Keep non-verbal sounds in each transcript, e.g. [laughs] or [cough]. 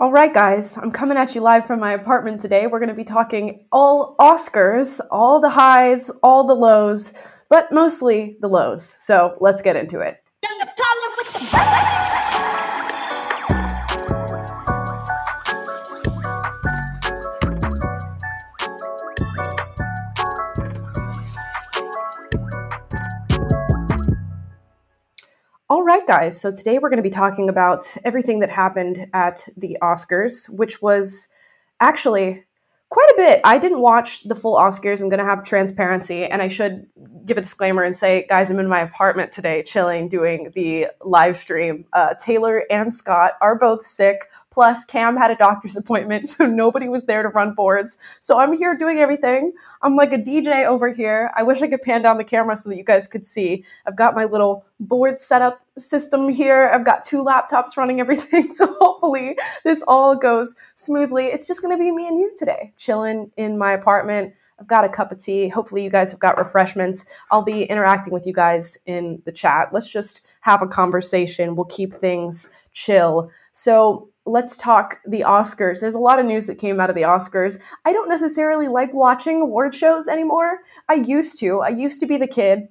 All right, guys, I'm coming at you live from my apartment today. We're going to be talking all Oscars, all the highs, all the lows, but mostly the lows. So let's get into it. Guys. So today we're going to be talking about everything that happened at the Oscars, which was actually quite a bit. I didn't watch the full Oscars. I'm going to have transparency, and I should give a disclaimer and say, guys, I'm in my apartment today, chilling, doing the live stream. Uh, Taylor and Scott are both sick. Plus, Cam had a doctor's appointment, so nobody was there to run boards. So I'm here doing everything. I'm like a DJ over here. I wish I could pan down the camera so that you guys could see. I've got my little board setup system here. I've got two laptops running everything. [laughs] So hopefully this all goes smoothly. It's just going to be me and you today, chilling in my apartment. I've got a cup of tea. Hopefully, you guys have got refreshments. I'll be interacting with you guys in the chat. Let's just have a conversation. We'll keep things chill. So, let's talk the Oscars. There's a lot of news that came out of the Oscars. I don't necessarily like watching award shows anymore. I used to. I used to be the kid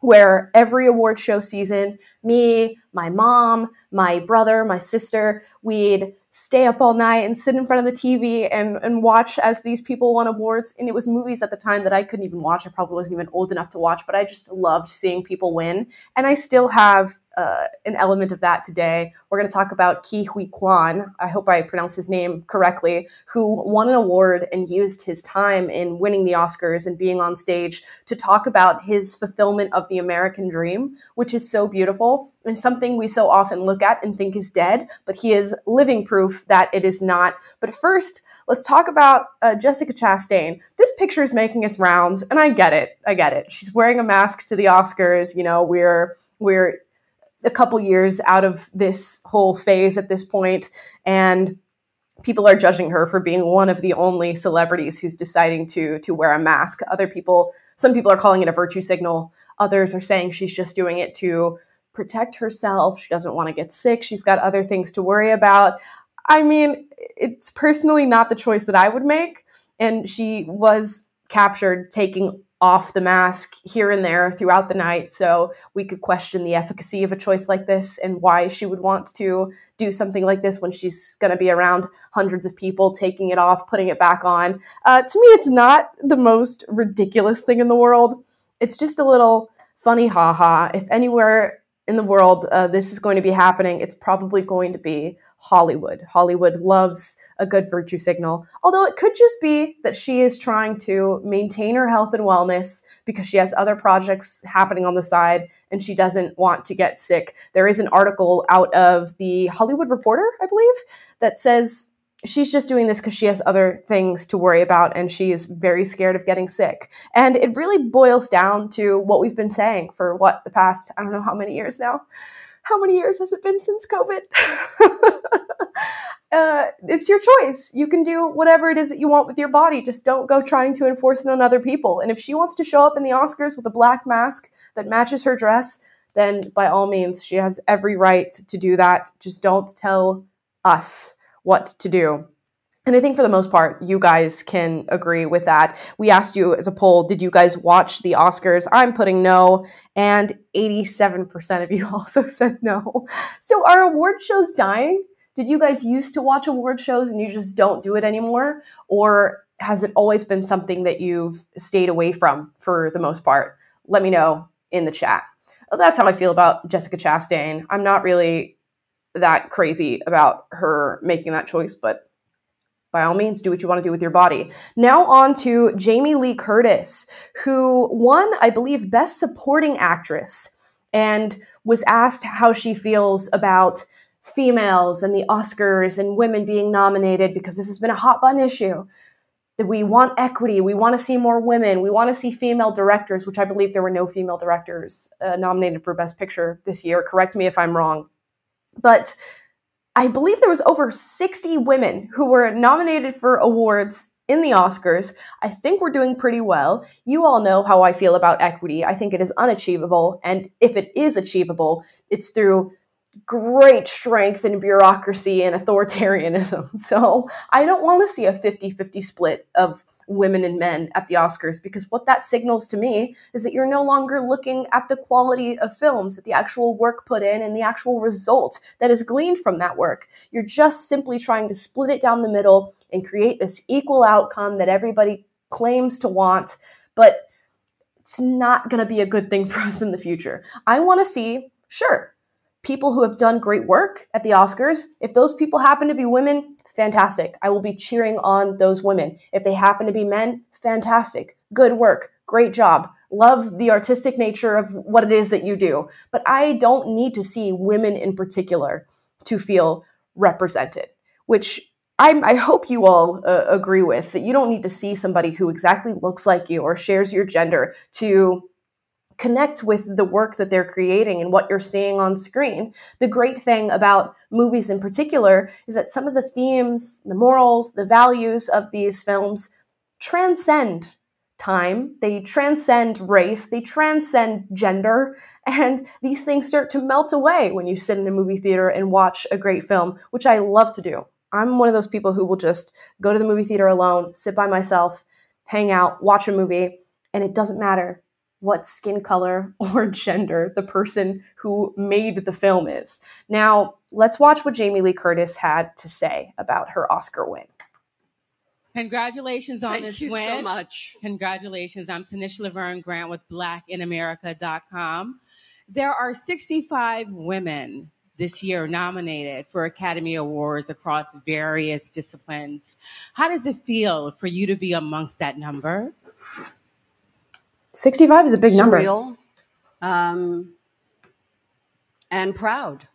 where every award show season, me, my mom, my brother, my sister, we'd stay up all night and sit in front of the TV and, and watch as these people won awards. And it was movies at the time that I couldn't even watch. I probably wasn't even old enough to watch, but I just loved seeing people win. And I still have uh, an element of that today. We're going to talk about Ke Huy Quan. I hope I pronounced his name correctly, who won an award and used his time in winning the Oscars and being on stage to talk about his fulfillment of the American dream, which is so beautiful and something we so often look at and think is dead, but he is living proof that it is not. But first, let's talk about uh, Jessica Chastain. This picture is making its rounds, and I get it. I get it. She's wearing a mask to the Oscars. You know, we're we're a couple years out of this whole phase at this point, and people are judging her for being one of the only celebrities who's deciding to to wear a mask. Other people, some people are calling it a virtue signal. Others are saying she's just doing it to protect herself. She doesn't want to get sick. She's got other things to worry about. I mean, it's personally not the choice that I would make. And she was captured taking off the mask here and there throughout the night. So we could question the efficacy of a choice like this and why she would want to do something like this when she's going to be around hundreds of people, taking it off, putting it back on. Uh, to me, it's not the most ridiculous thing in the world. It's just a little funny haha. If anywhere in the world uh, this is going to be happening, it's probably going to be Hollywood. Hollywood loves a good virtue signal, although it could just be that she is trying to maintain her health and wellness because she has other projects happening on the side and she doesn't want to get sick. There is an article out of the Hollywood Reporter, I believe, that says she's just doing this because she has other things to worry about and she is very scared of getting sick. And it really boils down to what we've been saying for what the past, I don't know how many years now. How many years has it been since COVID? [laughs] uh, it's your choice. You can do whatever it is that you want with your body. Just don't go trying to enforce it on other people. And if she wants to show up in the Oscars with a black mask that matches her dress, then by all means, she has every right to do that. Just don't tell us what to do. And I think for the most part, you guys can agree with that. We asked you as a poll, did you guys watch the Oscars? I'm putting no, and 87% of you [laughs] also said no. So are award shows dying? Did you guys used to watch award shows and you just don't do it anymore? Or has it always been something that you've stayed away from for the most part? Let me know in the chat. Well, that's how I feel about Jessica Chastain. I'm not really that crazy about her making that choice, but by all means, do what you want to do with your body. Now, on to Jamie Lee Curtis, who won, I believe, Best Supporting Actress and was asked how she feels about females and the Oscars and women being nominated because this has been a hot button issue. That we want equity, we want to see more women, we want to see female directors, which I believe there were no female directors uh, nominated for Best Picture this year. Correct me if I'm wrong. But I believe there was over 60 women who were nominated for awards in the Oscars. I think we're doing pretty well. You all know how I feel about equity. I think it is unachievable. And if it is achievable, it's through great strength in bureaucracy and authoritarianism. [laughs] So I don't want to see a 50 50 split of women and men at the Oscars because what that signals to me is that you're no longer looking at the quality of films, at the actual work put in and the actual result that is gleaned from that work. You're just simply trying to split it down the middle and create this equal outcome that everybody claims to want, but it's not going to be a good thing [laughs] for us in the future. I want to see, sure, people who have done great work at the Oscars, if those people happen to be women, fantastic. I will be cheering on those women. If they happen to be men, fantastic. Good work. Great job. Love the artistic nature of what it is that you do. But I don't need to see women in particular to feel represented, which I'm, i hope you all uh, agree with that you don't need to see somebody who exactly looks like you or shares your gender to connect with the work that they're creating and what you're seeing on screen. The great thing about movies in particular is that some of the themes, the morals, the values of these films transcend time, they transcend race, they transcend gender, [laughs] and these things start to melt away when you sit in a movie theater and watch a great film, which I love to do. I'm one of those people who will just go to the movie theater alone, sit by myself, hang out, watch a movie, and it doesn't matter what skin color [laughs] or gender the person who made the film is. Now, let's watch what Jamie Lee Curtis had to say about her Oscar win. Congratulations on Thank this you win. so much. Congratulations. I'm Tanisha Laverne Grant with blackinamerica.com. There are 65 women this year nominated for Academy Awards across various disciplines. How does it feel for you to be amongst that number? 65 is a big number. Surreal, um, and proud.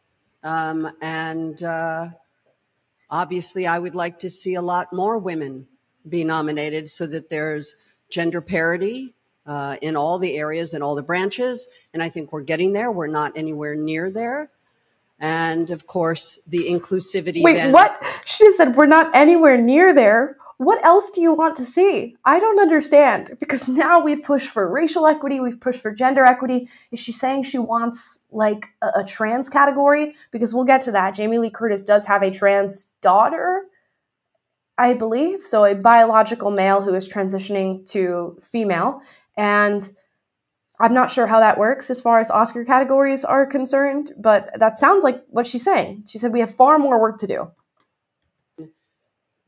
Um, and uh, obviously, I would like to see a lot more women be nominated so that there's gender parity uh, in all the areas and all the branches. And I think we're getting there. We're not anywhere near there. And of course, the inclusivity. Wait, then- what? She just said we're not anywhere near there. What else do you want to see? I don't understand because [laughs] now we've pushed for racial equity, we've pushed for gender equity. Is she saying she wants like a, a trans category? Because we'll get to that. Jamie Lee Curtis does have a trans daughter, I believe. So a biological male who is transitioning to female. And I'm not sure how that works as far as Oscar categories are concerned, but that sounds like what she's saying. She said we have far more work to do.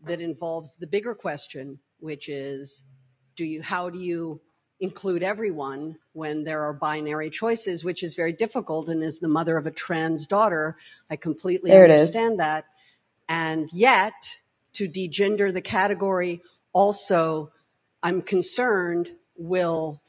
That involves the bigger question, which is, do you, how do you include everyone when there are binary choices, which is very difficult. And as the mother of a trans daughter, I completely There understand that. And yet, to degender the category also, I'm concerned will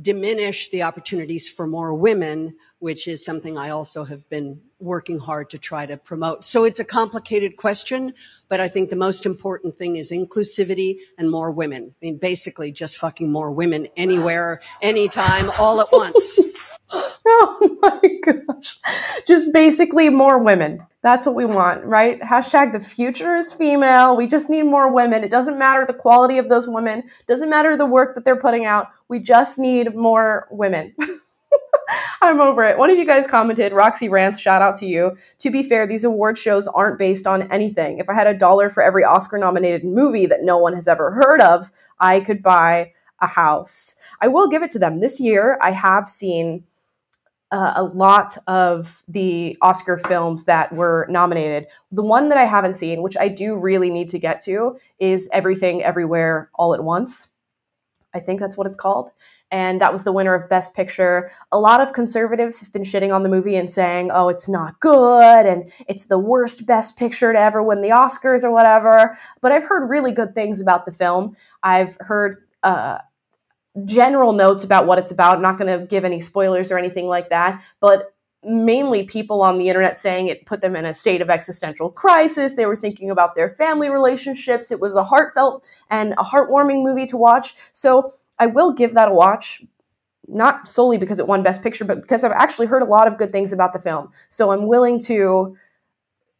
diminish the opportunities for more women, which is something I also have been working hard to try to promote. So it's a complicated question, but I think the most important thing is inclusivity and more women. I mean, basically just fucking more women anywhere, anytime, all at once. [laughs] [laughs] Oh my gosh. Just basically more women. That's what we want, right? Hashtag the future is female. We just need more women. It doesn't matter the quality of those women, doesn't matter the work that they're putting out. We just need more women. [laughs] I'm over it. One of you guys commented, Roxy Ranth, shout out to you. To be fair, these award shows aren't based on anything. If I had a dollar for every Oscar nominated movie that no one has ever heard of, I could buy a house. I will give it to them. This year, I have seen uh, a lot of the Oscar films that were nominated. The one that I haven't seen, which I do really need to get to, is Everything Everywhere All at Once. I think that's what it's called. And that was the winner of Best Picture. A lot of conservatives have been shitting on the movie and saying, oh, it's not good and it's the worst Best Picture to ever win the Oscars or whatever. But I've heard really good things about the film. I've heard uh, general notes about what it's about. I'm not going to give any spoilers or anything like that, but mainly people on the internet saying it put them in a state of existential crisis. They were thinking about their family relationships. It was a heartfelt and a heartwarming movie to watch. So I will give that a watch. Not solely because it won Best Picture, but because I've actually heard a lot of good things about the film. So I'm willing to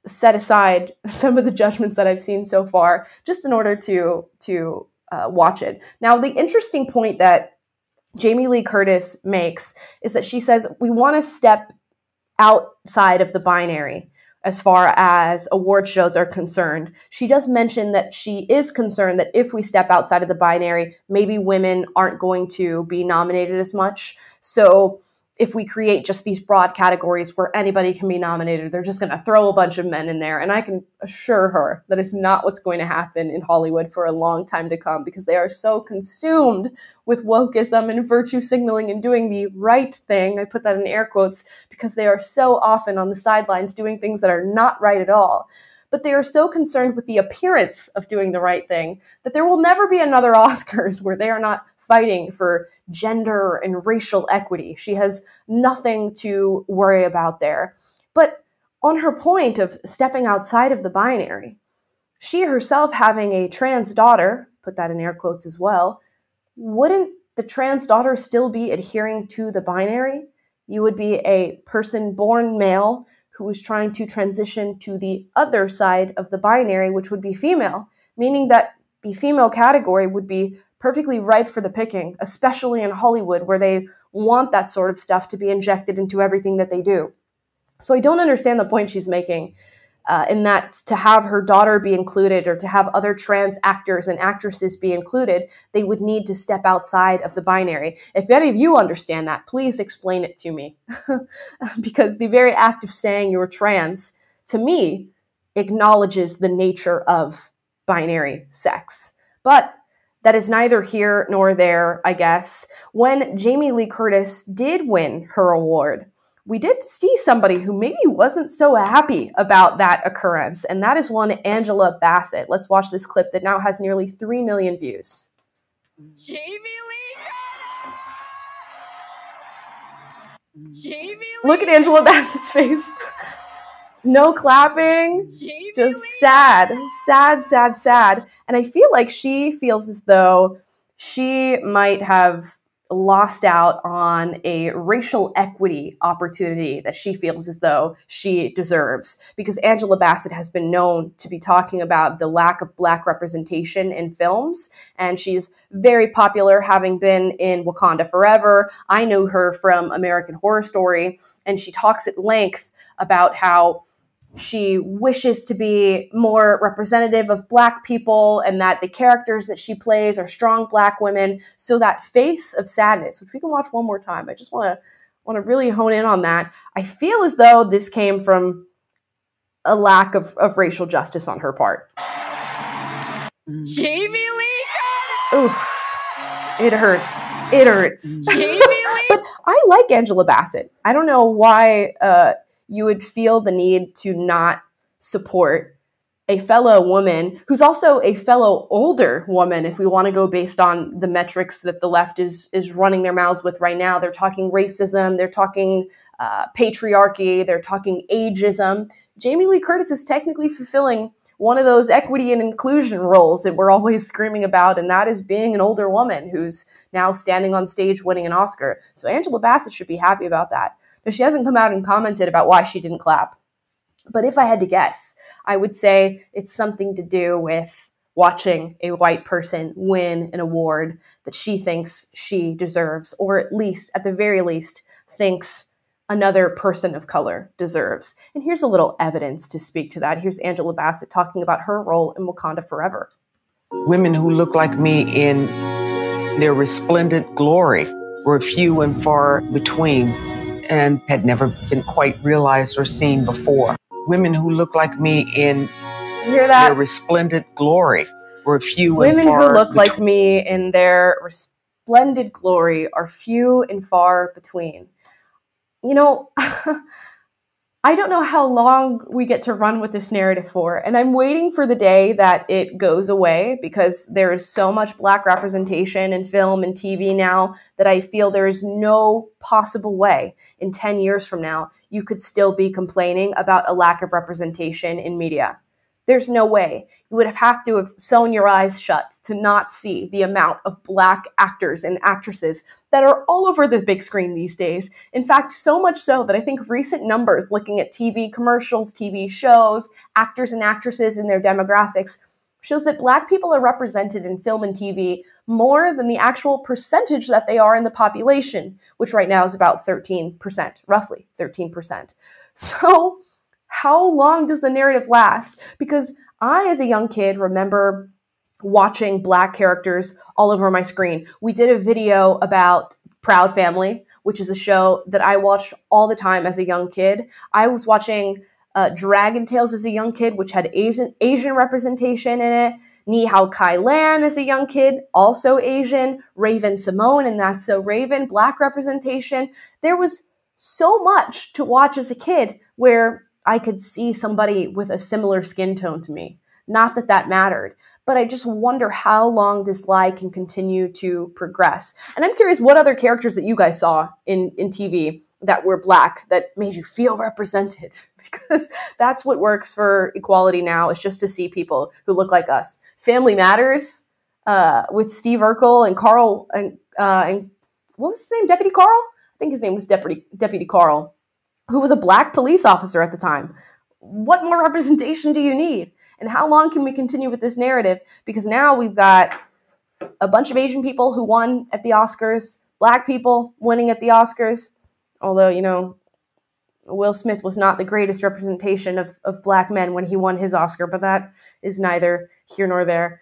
set aside [laughs] some of the judgments that I've seen so far, just in order to to uh, watch it. Now, the interesting point that Jamie Lee Curtis makes is that she says we want to step outside of the binary as far as award shows are concerned. She does mention that she is concerned that if we step outside of the binary, maybe women aren't going to be nominated as much. So if we create just these broad categories where anybody can be nominated, they're just going to throw a bunch of men in there. And I can assure her that it's not what's going to happen in Hollywood for a long time to come because they are so consumed with wokeism and virtue signaling and doing the right thing. I put that in air quotes because they are so often on the sidelines doing things that are not right at all. But they are so concerned with the appearance of doing the right thing that there will never be another [laughs] Oscars where they are not fighting for gender and racial equity. She has nothing to worry about there. But on her point of stepping outside of the binary, she herself having a trans daughter, put that in air quotes as well, wouldn't the trans daughter still be adhering to the binary? You would be a person born male who is trying to transition to the other side of the binary, which would be female, meaning that the female category would be perfectly ripe for the picking, especially in Hollywood, where they want that sort of stuff to be injected into everything that they do. So I don't understand the point she's making uh, in that to have her daughter be included or to have other trans actors and actresses be included, they would need to step outside of the binary. If any of you understand that, please explain it to me. [laughs] because the very act of saying you're trans, to me, acknowledges the nature of binary sex. But that is neither here nor there, I guess. When Jamie Lee Curtis did win her award, we did see somebody who maybe wasn't so happy about that occurrence, and that is one Angela Bassett. Let's watch this clip that now has nearly 3 million views. Jamie Lee Curtis! Jamie Lee Look at Angela Bassett's face. [laughs] no clapping, Jamie just Lee. sad, sad, sad, sad. And I feel like she feels as though she might have lost out on a racial equity opportunity that she feels as though she deserves because Angela Bassett has been known to be talking about the lack of black representation in films and she's very popular having been in Wakanda Forever. I know her from American Horror Story and she talks at length about how she wishes to be more representative of black people and that the characters that she plays are strong black women. So that face of sadness which we can watch one more time i just want to want to really hone in on that. I feel as though this came from a lack of, of racial justice on her part. Jamie Lee oof. It hurts. It hurts. Jamie Lee [laughs] but i like angela bassett. I don't know why uh, you would feel the need to not support a fellow woman who's also a fellow older woman. If we want to go based on the metrics that the left is is running their mouths with right now they're talking racism they're talking uh, patriarchy they're talking ageism. Jamie lee curtis is technically fulfilling one of those equity and inclusion roles that we're always screaming about and that is being an older woman who's now standing on stage winning an oscar. So angela bassett should be happy about that she hasn't come out and commented about why she didn't clap. But if I had to guess, I would say it's something to do with watching a white person win an award that she thinks she deserves, or at least, at the very least, thinks another person of color deserves. And here's a little evidence to speak to that. Here's Angela Bassett talking about her role in Wakanda Forever. Women who look like me in their resplendent glory were few and far between and had never been quite realized or seen before. Women who look like me in their resplendent glory were few Women who look like me in their resplendent glory are few and far between. You know, [laughs] I don't know how long we get to run with this narrative for, and I'm waiting for the day that it goes away because there is so much black representation in film and TV now that I feel there is no possible way in 10 years from now you could still be complaining about a lack of representation in media. There's no way. You would have have to have sewn your eyes shut to not see the amount of black actors and actresses that are all over the big screen these days. In fact, so much so that I think recent numbers looking at TV commercials, TV shows, actors and actresses and their demographics shows that black people are represented in film and TV more than the actual percentage that they are in the population, which right now is about 13%, roughly 13%. So, how long does the narrative last? Because I, as a young kid, remember watching black characters all over my screen. We did a video about Proud Family, which is a show that I watched all the time as a young kid. I was watching uh, Dragon Tales as a young kid, which had Asian Asian representation in it. Ni Hao Kai Lan as a young kid, also Asian. Raven-Symoné and That's So Raven, black representation. There was so much to watch as a kid where I could see somebody with a similar skin tone to me. Not that that mattered, but I just wonder how long this lie can continue to progress. And I'm curious what other characters that you guys saw in, in TV that were black that made you feel represented [laughs] because that's what works for equality now is just to see people who look like us. Family Matters uh, with Steve Urkel and Carl and, uh, and what was his name? Deputy Carl? I think his name was Deputy Deputy Carl, who was a black police officer at the time. What more [laughs] representation do you need? And how long can we continue with this narrative? Because now we've got a bunch of Asian people who won at the Oscars, black people winning at the Oscars. Although, you know, Will Smith was not the greatest representation of, of black men when he won his Oscar, but that is neither here nor there.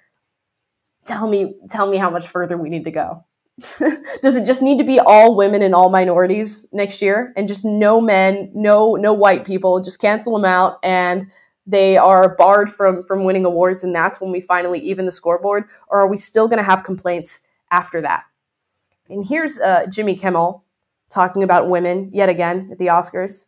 Tell me, tell me how much further we need to go. [laughs] Does it just need to be all women and all minorities next year and just no men, no no white people, just cancel them out and they are barred from from winning awards and that's when we finally even the scoreboard or are we still going to have complaints after that? And here's uh, Jimmy Kimmel talking about women yet again at the Oscars.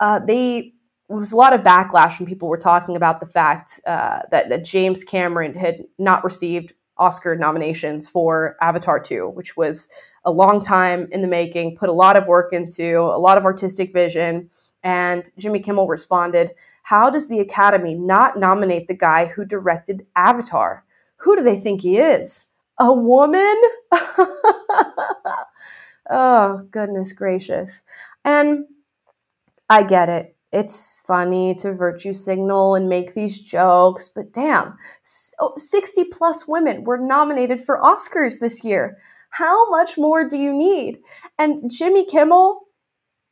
Uh, they there was a lot of backlash when people were talking about the fact uh, that, that James Cameron had not received Oscar nominations for Avatar 2, which was a long time in the making, put a lot of work into, a lot of artistic vision. And Jimmy Kimmel responded, How does the Academy not nominate the guy who directed Avatar? Who do they think he is? A woman? [laughs] oh, goodness gracious. And I get it it's funny to virtue signal and make these jokes, but damn, 60 plus women were nominated for Oscars this year. How much more do you need? And Jimmy Kimmel,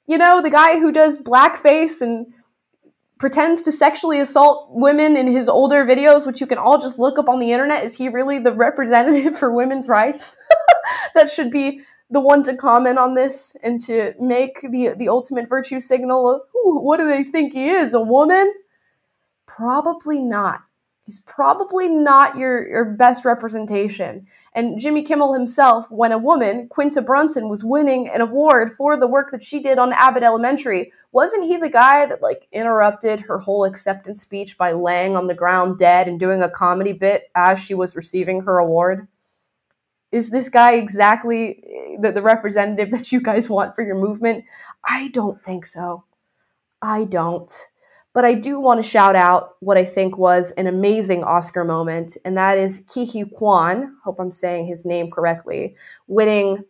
you know, the guy who does blackface and pretends to sexually assault women in his older videos, which you can all just look up on the internet, is he really the representative [laughs] for women's rights? [laughs] that should be the one to comment on this and to make the the ultimate virtue signal. what do they think he is? A woman? Probably not. He's probably not your, your best representation. And Jimmy Kimmel himself, when a woman, Quinta Brunson, was winning an award for the work that she did on Abbott Elementary, wasn't he the guy that like interrupted her whole acceptance speech by laying on the ground dead and doing a comedy bit as she was receiving her award? Is this guy exactly eh, the, the representative that you guys want for your movement? I don't think so. I don't. But I do want to shout out what I think was an amazing Oscar moment, and that is Ke Quan, hope I'm saying his name correctly, winning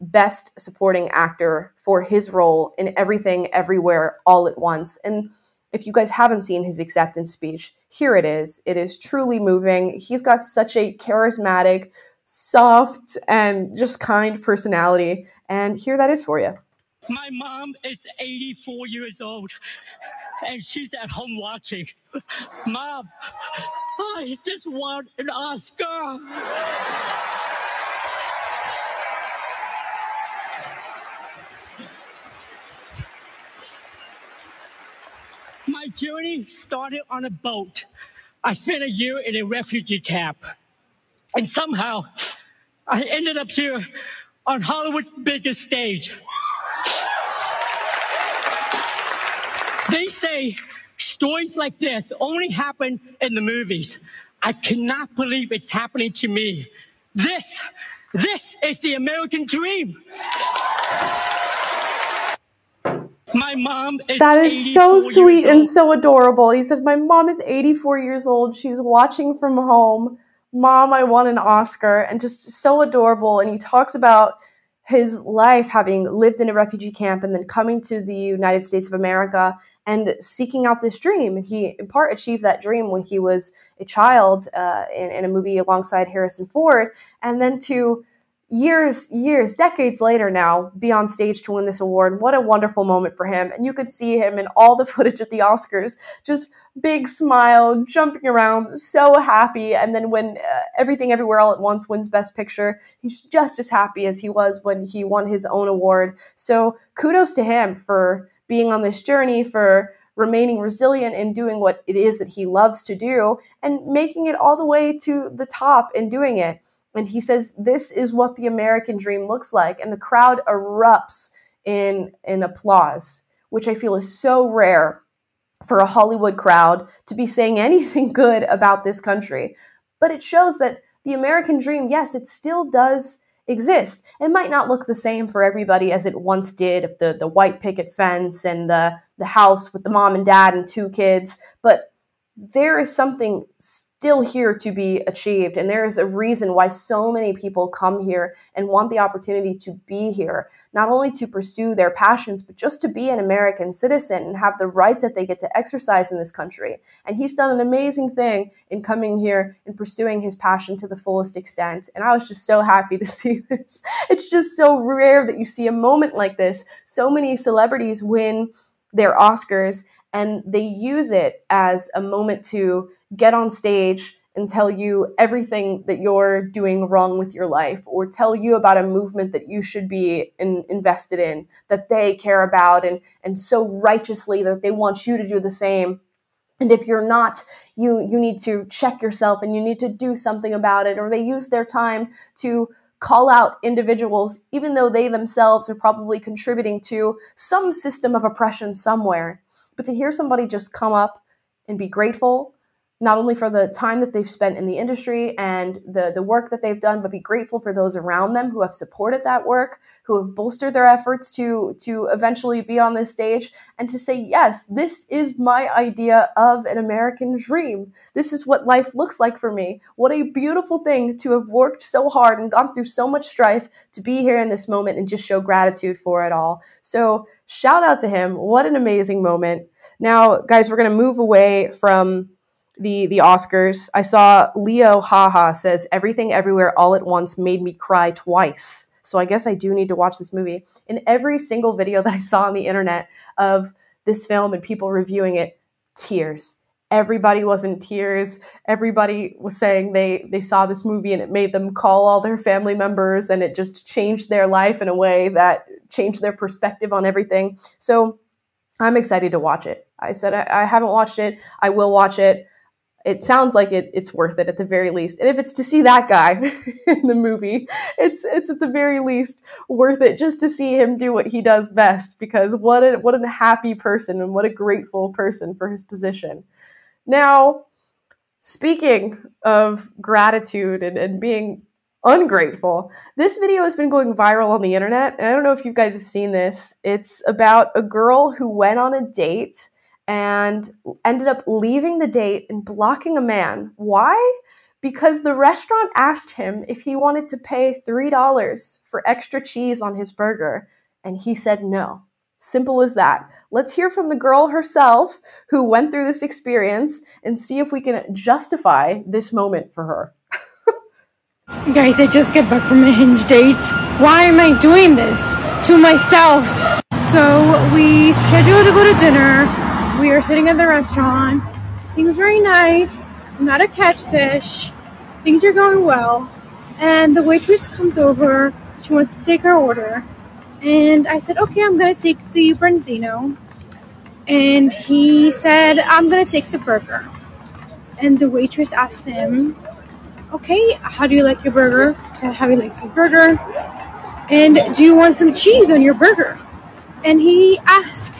Best Supporting Actor for his role in Everything Everywhere All at Once. And if you guys haven't seen his acceptance speech, here it is. It is truly moving. He's got such a charismatic, soft and just kind personality. And here that is for you. My mom is 84 years old and she's at home watching. Mom, I just want an Oscar. My journey started on a boat. I spent a year in a refugee camp. And somehow I ended up here on Hollywood's biggest stage. They say stories like this only happen in the movies. I cannot believe it's happening to me. This, this is the American dream. My mom is That is so sweet and so adorable. He said, My mom is 84 years old. She's watching from home. Mom, I won an Oscar, and just so adorable. And he talks about his life having lived in a refugee camp and then coming to the United States of America and seeking out this dream. He, in part, achieved that dream when he was a child uh, in, in a movie alongside Harrison Ford. And then to years, years, decades later now, be on stage to win this award. What a wonderful moment for him. And you could see him in all the [laughs] footage at the Oscars, just big smile, jumping around, so happy. And then when uh, Everything Everywhere All at Once wins Best Picture, he's just as happy as he was when he won his own award. So kudos to him for being on this journey, for remaining resilient and doing what it is that he loves to do and making it all the way to the top and doing it. And he says, This is what the American dream looks like. And the crowd erupts in, in applause, which I feel is so rare for a Hollywood crowd to be saying [laughs] anything good about this country. But it shows that the American dream, yes, it still does exist. It might not look the same for everybody as it once did of the, the white picket fence and the, the house with the mom and dad and two kids, but there is something still here to be achieved. And there is a reason why so many people come here and want the opportunity to be here, not only to pursue their passions, but just to be an American citizen and have the rights that they get to exercise in this country. And he's done an amazing thing in coming here and pursuing his passion to the fullest extent. And I was just so happy to [laughs] see this. It's just so rare that you see a moment like this. So many celebrities win their Oscars and they use it as a moment to get on stage and tell you everything that you're doing wrong with your life or tell you about a movement that you should be in, invested in that they care about and and so righteously that they want you to do the same. And if you're not you you need to check yourself and you need to do something about it or they use their time to call out individuals even though they themselves are probably contributing to some system of oppression somewhere but to hear somebody just come up and be grateful, not only for the time that they've spent in the industry and the, the work that they've done, but be grateful for those around them who have supported that work, who have bolstered their efforts to, to eventually be on this stage, and to say, yes, this is my idea of an American dream. This is what life looks like for me. What a beautiful thing to have worked so hard and gone through so much strife to be here in this moment and just show gratitude for it all. So, shout out to him. What an amazing moment. Now, guys, we're going to move away from the the Oscars. I saw Leo Haha says everything everywhere all at once made me cry twice. So I guess I do need to watch this movie. In every single video [laughs] that I saw on the internet of this film and people reviewing it, tears. Everybody was in tears. Everybody was saying they they saw this movie and it made them call all their family members and it just changed their life in a way that changed their perspective on everything. So I'm excited to watch it. I said I, I haven't watched it. I will watch it. It sounds like it, it's worth it at the very least. And if it's to see that guy [laughs] in the movie, it's it's at the very least worth it just to see him do what he does best. Because what a what a happy person and what a grateful person for his position. Now, speaking of gratitude and, and being ungrateful. This video has been going viral on the internet, and I don't know if you guys have seen this. It's about a girl who went on a date and ended up leaving the date and blocking a man. Why? Because the restaurant asked him if he wanted to pay $3 for extra cheese on his burger, and he said no. Simple as that. Let's hear from the girl herself who went through this experience and see if we can justify this moment for her. [laughs] Guys, I just got back from a hinge date. Why am I doing this to myself? So we scheduled to go to dinner. We are sitting at the restaurant. Seems very nice. Not a catfish. Things are going well. And the waitress comes over. She wants to take our order. And I said, okay, I'm going to take the branzino. And he said, I'm going to take the burger. And the waitress asked him, okay, how do you like your burger? said, how he likes his burger. And do you want some cheese on your burger? And he asked,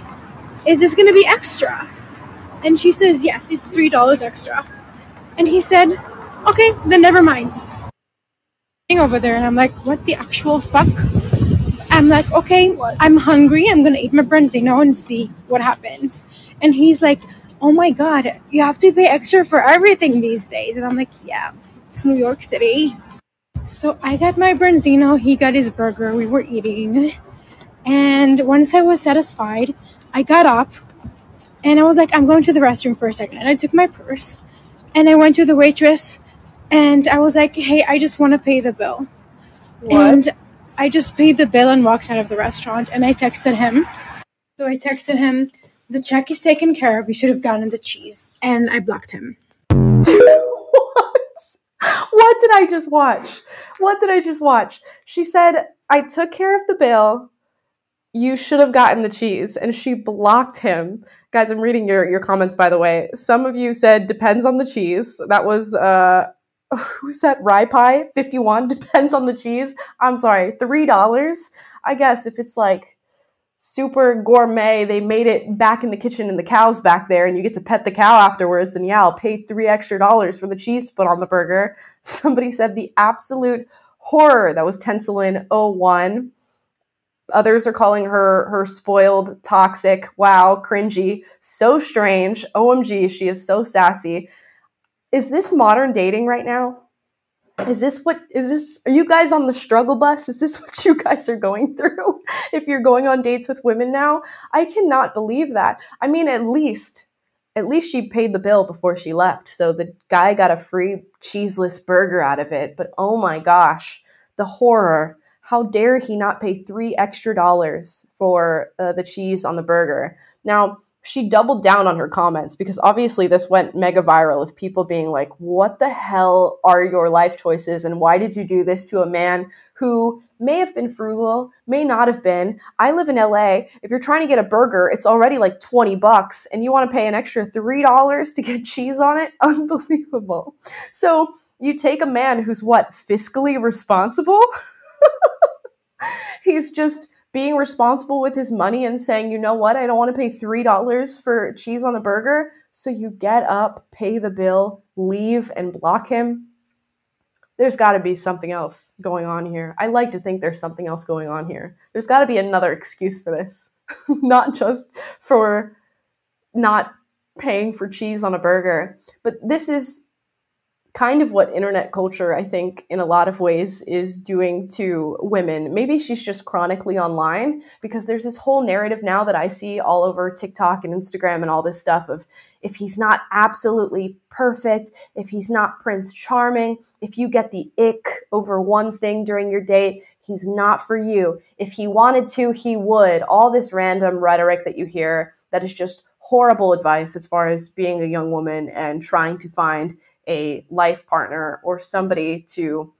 is this going to be extra? And she says, yes, it's $3 extra. And he said, okay, then never mind. Over there, and I'm like, what the actual fuck? I'm like, okay, what? I'm hungry. I'm gonna eat my branzino and see what happens. And he's like, oh my god, you have to pay extra for everything these days. And I'm like, yeah. It's New York City. So I got my branzino, he got his burger, we were eating. And once I was satisfied, I got up And I was like, I'm going to the restroom for a second. And I took my purse and I went to the waitress and I was like, hey, I just want to pay the bill. And I just paid the bill and walked out of the restaurant and I texted him. So I texted him, the check is taken care of. You should have gotten the cheese. And I blocked him. [laughs] what? What did I just watch? What did I just watch? She said, I took care of the bill. You should have gotten the cheese. And she blocked him. Guys, I'm reading your, your comments, by the way. Some of you said, depends on the cheese. That was, uh, [laughs] who's that? Rye Pie 51 [laughs] depends on the cheese. I'm sorry, $3. I guess if it's like super gourmet, they made it back in the kitchen and the cow's back there and you get to pet the cow afterwards, then yeah, I'll pay three extra dollars for the cheese to put on the burger. [laughs] Somebody said the absolute horror. That was Tensilin 01. Others are calling her her spoiled, toxic. Wow, cringy, so strange. OMG, she is so sassy. Is this modern dating right now? Is this what is this? Are you guys on the struggle bus? Is this [laughs] what you guys are going through? [laughs] if you're going on dates with women now, I cannot believe that. I mean, at least at least she paid the bill before she left, so the guy got a free cheeseless burger out of it. But oh my gosh, the horror! How dare he not pay three extra dollars for uh, the cheese on the burger? Now she doubled down on her comments because obviously this went mega viral of people being like, What the hell are your life choices? And why did you do this to a man who may have been frugal, may not have been? I live in LA. If you're trying to get a burger, it's already like 20 bucks and you want to pay an extra $3 to get cheese on it? [laughs] Unbelievable. So you take a man who's what, fiscally responsible? [laughs] He's just being responsible with his money and saying, you know what, I don't want to pay $3 for cheese on the burger. So you get up, pay the bill, leave, and block him. There's got to be something else going on here. I like to think there's something else going on here. There's got to be another excuse for this, [laughs] not just for not paying for cheese on a burger. But this is kind of what internet culture, I think, in a lot of ways is doing to women. Maybe she's just chronically online because there's this whole narrative now that I see all over TikTok and Instagram and all this stuff of if he's not absolutely perfect, if he's not Prince Charming, if you get the ick over one thing during your date, he's not for you. If he wanted to, he would. All this random rhetoric that you hear that is just horrible advice as far as being a young woman and trying to find a life partner or somebody to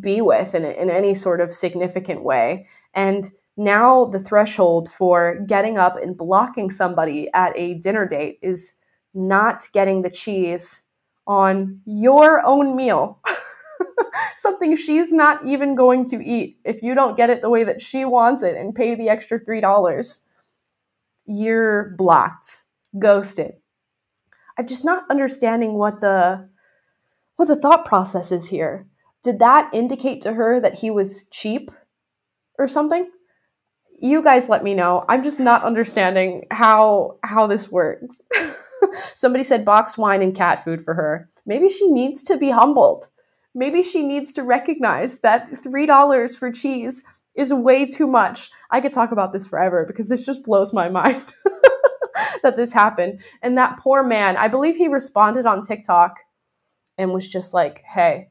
be with in, in any sort of significant way. And now the threshold for getting up and blocking somebody at a dinner date is not getting the cheese on your own meal. [laughs] Something she's not even going to eat if you don't get it the way that she wants it and pay the extra $3. You're blocked, ghosted. I'm just not understanding what the what the thought process is here. Did that indicate to her that he was cheap or something? You guys let me know. I'm just not understanding how how this works. [laughs] Somebody said box wine and cat food for her. Maybe she needs to be humbled. Maybe she needs to recognize that $3 for cheese is way too much. I could talk about this forever because this just blows my [laughs] mind [laughs] that this happened. And that poor man, I believe he responded on TikTok and was just like, hey,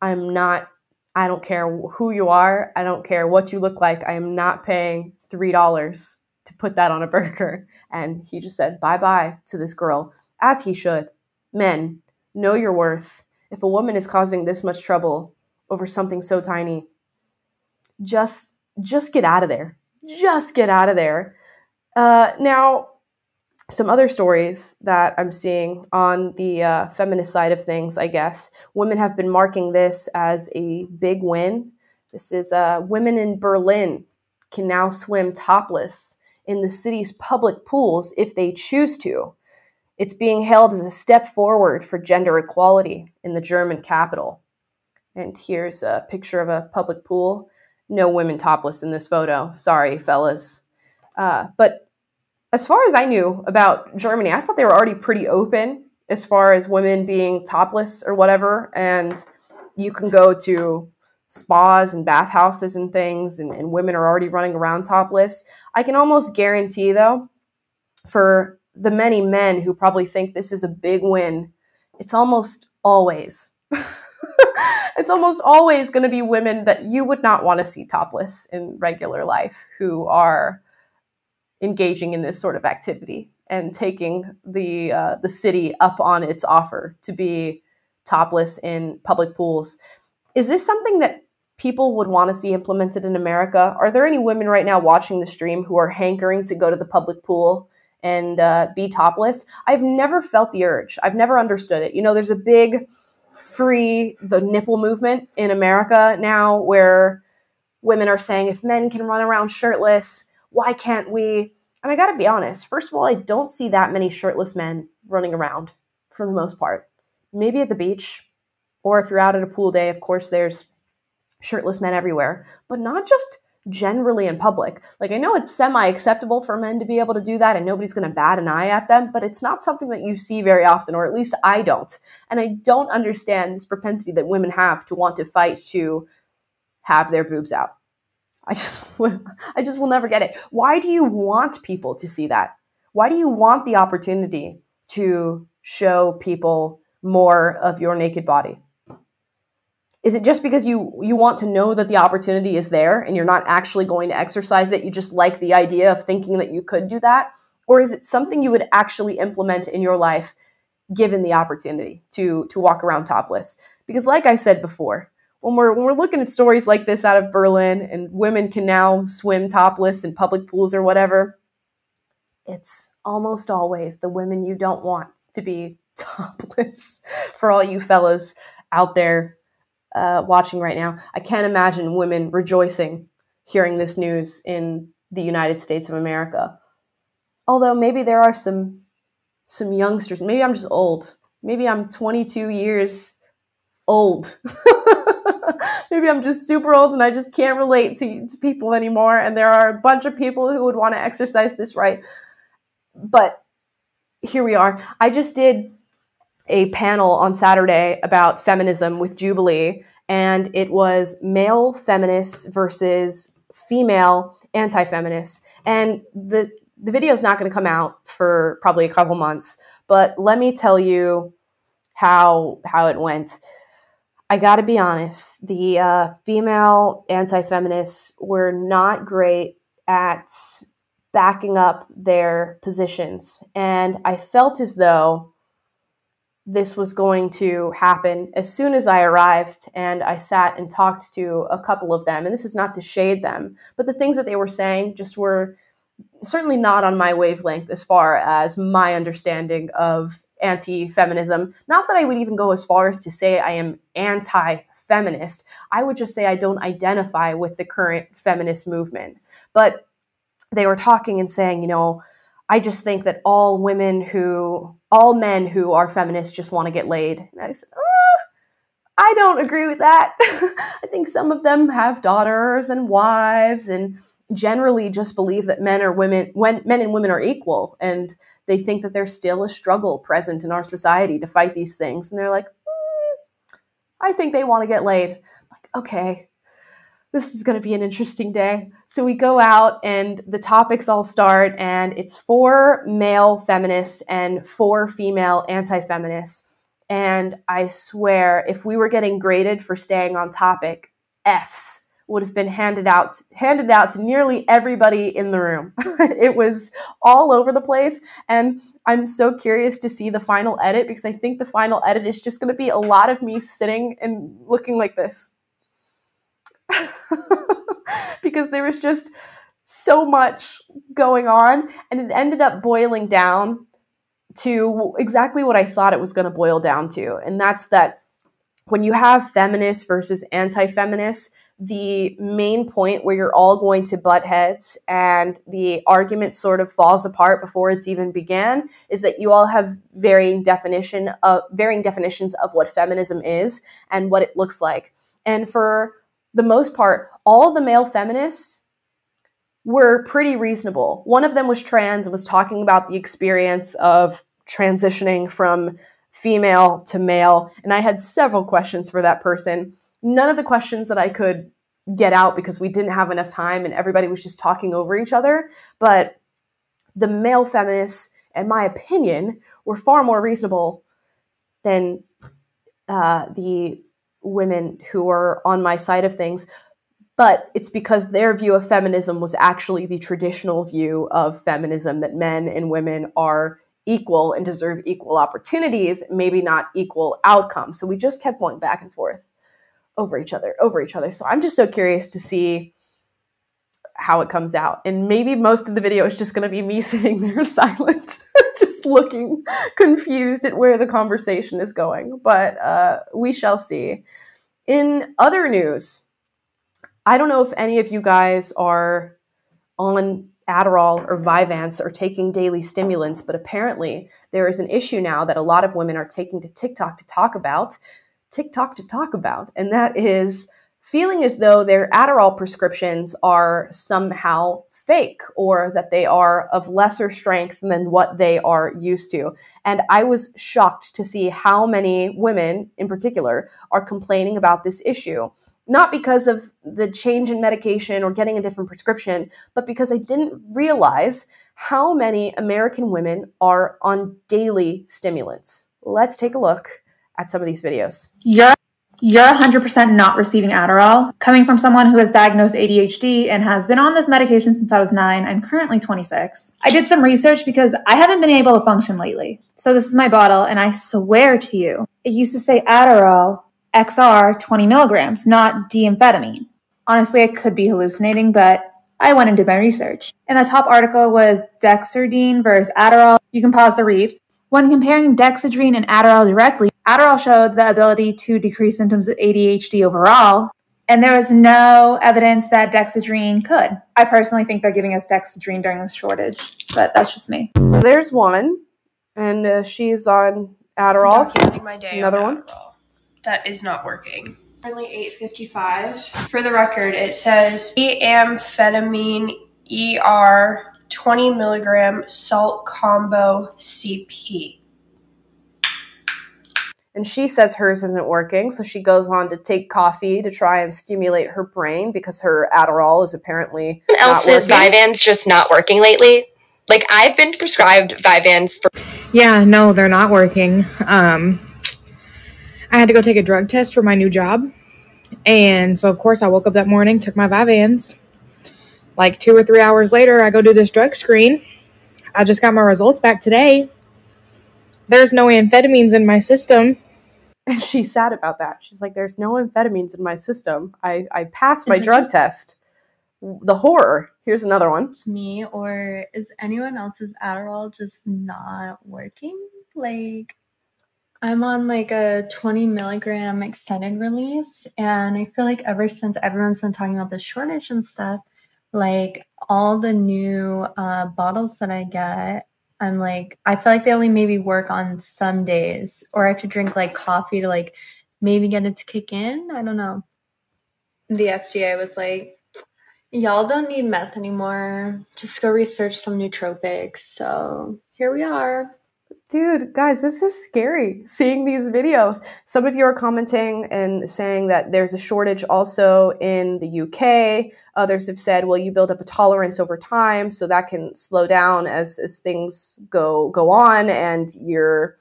I'm not, I don't care who you are. I don't care what you look like. I am not paying $3 to put that on a burger. And he just said bye bye to this girl, as he should. Men, know your worth. If a woman is causing this much trouble over something so tiny, just just get out of there. Just get out of there. Uh, now, some other stories that I'm seeing on the uh, feminist side of things, I guess, women have been marking this as a big win. This is uh, women in Berlin can now swim topless in the city's public pools if they choose to. It's being hailed as a step forward for gender equality in the German capital. And here's a picture of a public pool. No women topless in this photo. Sorry, fellas. Uh, but as far as I knew about Germany, I thought they were already pretty open as far as women being topless or whatever. And you can go to spas and bathhouses and things, and, and women are already running around topless. I can almost guarantee, though, for the many men who probably think this is a big win, it's almost always [laughs] it's almost always going to be women that you would not want to see topless in regular life who are engaging in this sort of activity and taking the uh, the city up on its offer to be topless in public pools. Is this something that people would want to see implemented in America? Are there any women right now watching the stream who are hankering to go to the public pool and uh, be topless? I've never felt the urge. I've never understood it. You know, there's a big free the nipple movement in America now where women are saying if men can run around shirtless, why can't we? And I got to be honest, first of all, I don't see that many shirtless men running around for the most part. Maybe at the beach, or if you're out at a pool day, of course, there's shirtless men everywhere, but not just generally in public. Like, I know it's semi acceptable for men to be able to do that and nobody's going to bat an eye at them, but it's not something that you see very often, or at least I don't. And I don't understand this propensity that women have to want to fight to have their boobs out. I just, [laughs] I just will never get it. Why do you want people to see that? Why do you want the opportunity to show people more of your naked body? Is it just because you you want to know that the opportunity is there and you're not actually going to exercise it? You just like the idea of thinking that you could do that? Or is it something you would actually implement in your life given the opportunity to to walk around topless? Because like I said before, when we're when we're looking at stories like this out of Berlin and women can now swim topless in public pools or whatever, it's almost always the women you don't want to be [laughs] topless for all you fellas out there uh, watching right now, I can't imagine women rejoicing hearing this news in the United States of America. Although maybe there are some some youngsters. Maybe I'm just old. Maybe I'm 22 years old. [laughs] [laughs] maybe I'm just super old and I just can't relate to, to people anymore. And there are a bunch of people who would want to exercise this right. But here we are. I just did a panel on Saturday about feminism with Jubilee, and it was male feminists versus female anti-feminists. And the the video is not going to come out for probably a couple months, but let me tell you how how it went. I got to be honest, the uh, female anti-feminists were not great at backing up their positions, and I felt as though this was going to happen as soon as I arrived and I sat and talked to a couple of them. And this is not to shade them, but the things that they were saying just were certainly not on my wavelength as far as my understanding of anti feminism. Not that I would even go as far as to say I am anti feminist, I would just say I don't identify with the current feminist movement. But they were talking and saying, you know, I just think that all women who, all men who are feminists just want to get laid. And I said, oh, I don't agree with that. [laughs] I think some of them have daughters and wives and generally just believe that men are women, when men and women are equal. And they think that there's still a struggle present in our society to fight these things. And they're like, mm, I think they want to get laid. I'm like, okay, this is going to be an interesting day. So we go out and the topics all start, and it's four male feminists and four female anti feminists. And I swear, if we were getting graded for staying on topic, F's would have been handed out handed out to nearly everybody in the room. [laughs] it was all over the place and I'm so curious to see the final edit because I think the final edit is just going to be a lot of me sitting and looking like this. [laughs] because there was just so much going on and it ended up boiling down to exactly what I thought it was going to boil down to and that's that when you have feminists versus anti-feminists the main point where you're all going to butt heads and the argument sort of falls apart before it's even began is that you all have varying definition of varying definitions of what feminism is and what it looks like and for the most part, all the male feminists were pretty reasonable. One of them was trans and was talking about the experience of transitioning from female to male. And I had several questions for that person. None of the questions that I could get out because we didn't have enough time and everybody was just talking over each other. But the male feminists in my opinion, were far more reasonable than uh, the women who were on my side of things. But it's because their view of feminism was actually the traditional view of feminism that men and women are equal and deserve equal opportunities, maybe not equal outcomes. So we just kept going back and forth over each other, over each other. So I'm just so curious to see how it comes out. And maybe most of the video is just going to be me [laughs] sitting there [laughs] silent, [laughs] just looking confused at where the conversation is going. But uh, we shall see. In other news, I don't know if any of you guys are on Adderall or Vyvanse or taking daily stimulants, but apparently there is an issue now that a lot of women are taking to TikTok to talk about. TikTok to talk about, and that is feeling as though their Adderall prescriptions are somehow fake or that they are of lesser strength than what they are used to. And I was shocked to see how many women, in particular, are complaining about this issue. Not because of the change in medication or getting a different prescription, but because I didn't realize how many American women are on daily stimulants. Let's take a look at some of these videos. Yeah you're 100% not receiving Adderall. Coming from someone who has diagnosed ADHD and has been on this medication since I was nine, I'm currently 26. I did some research because I haven't been able to function lately. So this is my bottle, and I swear to you, it used to say Adderall XR 20 milligrams, not D-amphetamine. Honestly, I could be hallucinating, but I went and did my research. And the top article was Dexedrine versus Adderall. You can pause the read. When comparing Dexedrine and Adderall directly, Adderall showed the ability to decrease symptoms of ADHD overall, and there was no evidence that Dexedrine could. I personally think they're giving us Dexedrine during this shortage, but that's just me. So there's one, and uh, she's on Adderall. Documenting my day Another on one. Adderall. That is not working. Currently 8:55. For the record, it says amphetamine ER 20 milligram salt combo CP. And she says hers isn't working, so she goes on to take coffee to try and stimulate her brain because her Adderall is apparently not else's working. Vyvanse just not working lately. Like I've been prescribed Vyvanse for Yeah, no, they're not working. Um, I had to go take a drug test for my new job. And so, of course, I woke up that morning, took my Vyvanse. Like two or three hours later, I go do this drug screen. I just got my results back today. There's no amphetamines in my system. And [laughs] she's sad about that. She's like, there's no amphetamines in my system. I, I passed my [laughs] drug test. The horror. Here's another one. it's me or is anyone else's Adderall just not working? Like, I'm on like a 20 milligram extended release, and I feel like ever since everyone's been talking about the shortage and stuff, like all the new uh, bottles that I get, I'm like, I feel like they only maybe work on some days, or I have to drink like coffee to like maybe get it to kick in. I don't know. The FDA was like, Y'all don't need meth anymore. Just go research some nootropics. So here we are. Dude, guys, this is scary seeing these videos. Some of you are commenting and saying that there's a shortage also in the UK. Others have said, well, you build up a tolerance over time, so that can slow down as, as things go go on and you're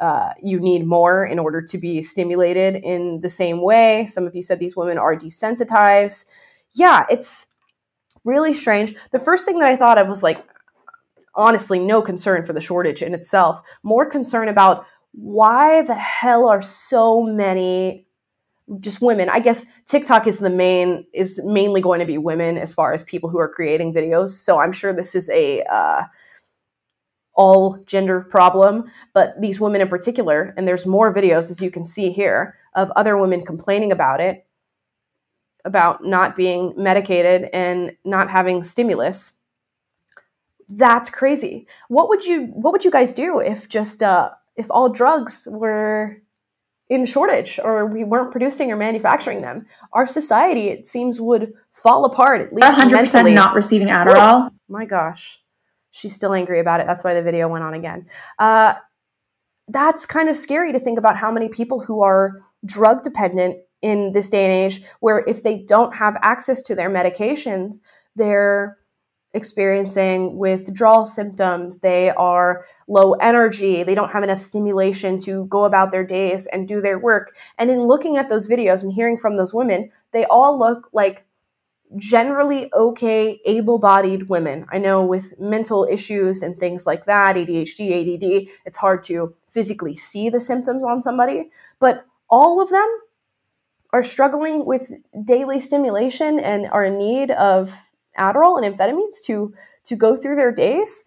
uh, you need more in order to be stimulated in the same way. Some of you said these women are desensitized. Yeah, it's really strange. The first thing that I thought of was like, honestly, no concern for the shortage in itself, more concern about why the hell are so many just women. I guess tiktok is the main is mainly going to be women as far as people who are creating videos. So i'm sure this is a uh, all gender problem but these women in particular and there's more videos as you can see here of other women complaining about it about not being medicated and not having stimulus that's crazy. What would you what would you guys do if just uh if all drugs were in shortage or we weren't producing or manufacturing them? Our society it seems would fall apart at least 100% mentally. not receiving Adderall. my gosh. She's still angry about it. That's why the video went on again. Uh, that's kind of scary to think about how many people who are drug dependent in this day and age where if they don't have access to their medications they're experiencing withdrawal symptoms. They are low energy. They don't have enough stimulation to go about their days and do their work. And in looking at those videos and hearing from those women, they all look like generally okay, able bodied women. I know with mental issues and things like that, ADHD, ADD, it's hard to physically see the symptoms on somebody, but all of them are struggling with daily stimulation and are in need of Adderall and amphetamines to to go through their days.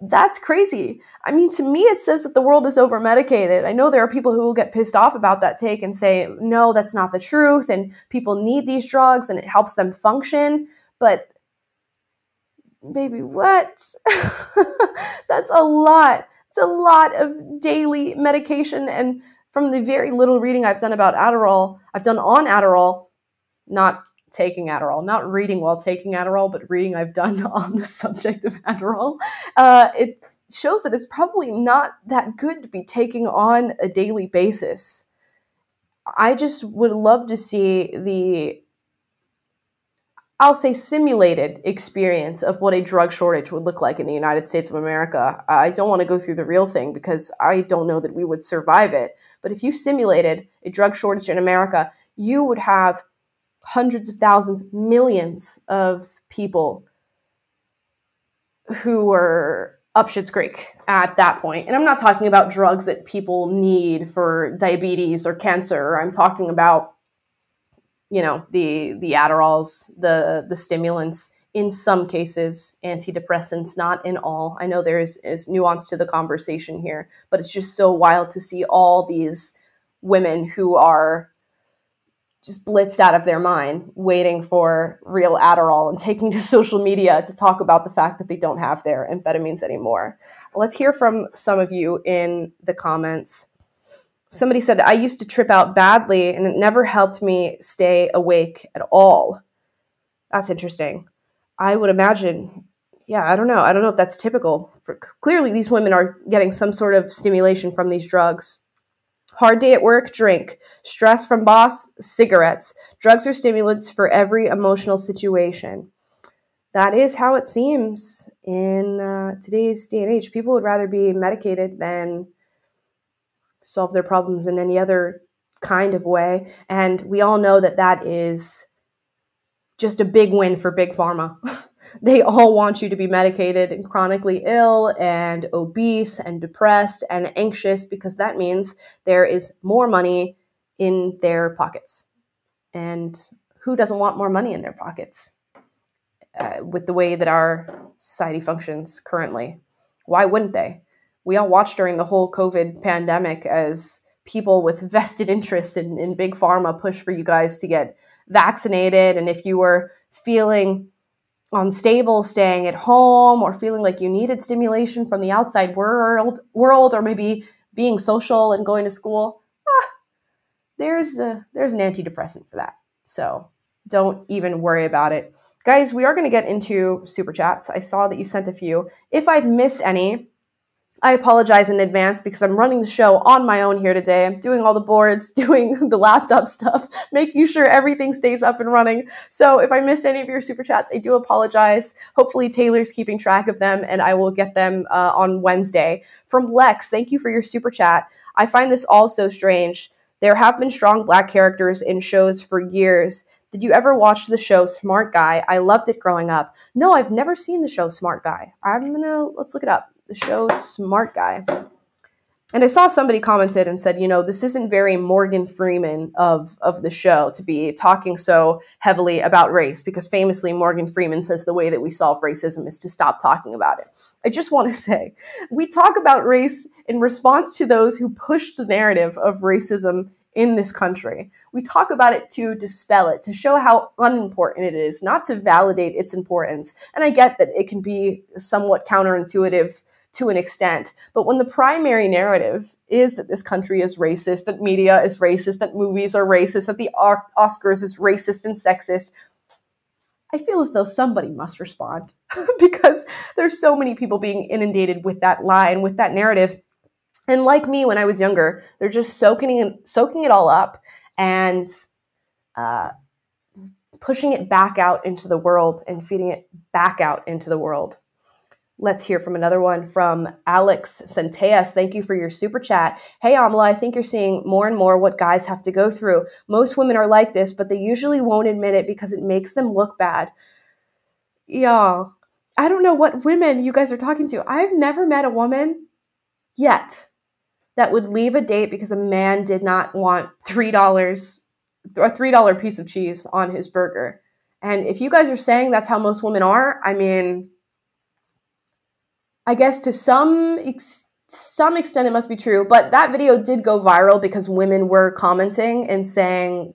That's crazy. I mean, to me, it says that the world is over medicated. I know there are people who will get pissed off about that take and say, no, that's not the truth. And people need these drugs and it helps them function. But, baby, what? [laughs] that's a lot. It's a lot of daily medication. And from the very little reading I've done about Adderall, I've done on Adderall, not taking Adderall, not reading while taking Adderall, but reading I've done [laughs] on the subject of Adderall, uh, it shows that it's probably not that good to be taking on a daily basis. I just would love to see the, I'll say, simulated experience of what a drug shortage would look like in the United States of America. I don't want to go through the real thing because I don't know that we would survive it. But if you simulated a drug shortage in America, you would have hundreds of thousands, millions of people who were up Shit's Creek at that point. And I'm not talking about drugs that people need for diabetes or cancer. I'm talking about, you know, the the Adderalls, the the stimulants, in some cases, antidepressants, not in all. I know there is, is nuance to the conversation here, but it's just so wild to see all these women who are just blitzed out of their mind waiting for real Adderall and taking to [laughs] social media to talk about the fact that they don't have their amphetamines anymore. Let's hear from some of you in the comments. Somebody said, I used to trip out badly and it never helped me stay awake at all. That's interesting. I would imagine, yeah, I don't know. I don't know if that's typical. For, clearly, these women are getting some sort of stimulation from these drugs Hard day at work, drink. Stress from boss, cigarettes. Drugs are stimulants for every emotional situation. That is how it seems in uh, today's day and age. People would rather be medicated than solve their problems in any other kind of way. And we all know that that is just a big win for Big Pharma. [laughs] they all want you to be medicated and chronically ill and obese and depressed and anxious because that means there is more money in their pockets. And who doesn't want more money in their pockets uh, with the way that our society functions currently? Why wouldn't they? We all watched during the whole COVID pandemic as people with [laughs] vested interest in, in big pharma push for you guys to get vaccinated. And if you were feeling unstable staying at home or feeling like you needed stimulation from the outside world world or maybe being social and going to school ah, there's a, there's an antidepressant for that. So don't even worry about it. Guys we are going to get into super chats. I saw that you sent a few. If i've missed any I apologize in advance because I'm running the show on my own here today. I'm doing all the boards, [laughs] doing the laptop stuff, making sure everything stays up and running. So if I missed any of your super chats, I do apologize. Hopefully, Taylor's keeping track of them and I will get them uh, on Wednesday. From Lex, thank you for your super chat. I find this all so strange. There have been strong black characters in shows for years. Did you ever watch the show Smart Guy? I loved it growing up. No, I've never seen the show Smart Guy. I'm gonna, let's look it up the show Smart Guy. And I saw somebody commented and said, you know, this isn't very Morgan Freeman of of the show to be talking so heavily about race because famously Morgan Freeman says the way that we solve racism is to stop talking about it. I just want to [laughs] say, we talk about race in response to those who push the narrative of racism in this country. We talk about it to dispel it, to show how unimportant it is, not to validate its importance. And I get that it can be somewhat counterintuitive to an extent. But when the primary narrative is that this country is racist, that media is racist, that movies are racist, that the Oscars is racist and sexist, I feel as though somebody must respond [laughs] because there's so many people being inundated with that line, with that narrative. And like me when I was younger, they're just soaking soaking it all up and uh, pushing it back out into the world and feeding it back out into the world. Let's hear from another one from Alex Centeas. Thank you for your super chat. Hey, Amala, I think you're seeing more and more what guys have to go through. Most women are like this, but they usually won't admit it because it makes them look bad. Yeah, I don't know what women you guys are talking to. I've never met a woman yet that would leave a date because a man did not want $3, a $3 piece of cheese on his burger. And if you guys are saying that's how most women are, I mean, I guess to some ex- some extent it must be true, but that video did go viral because women were commenting and saying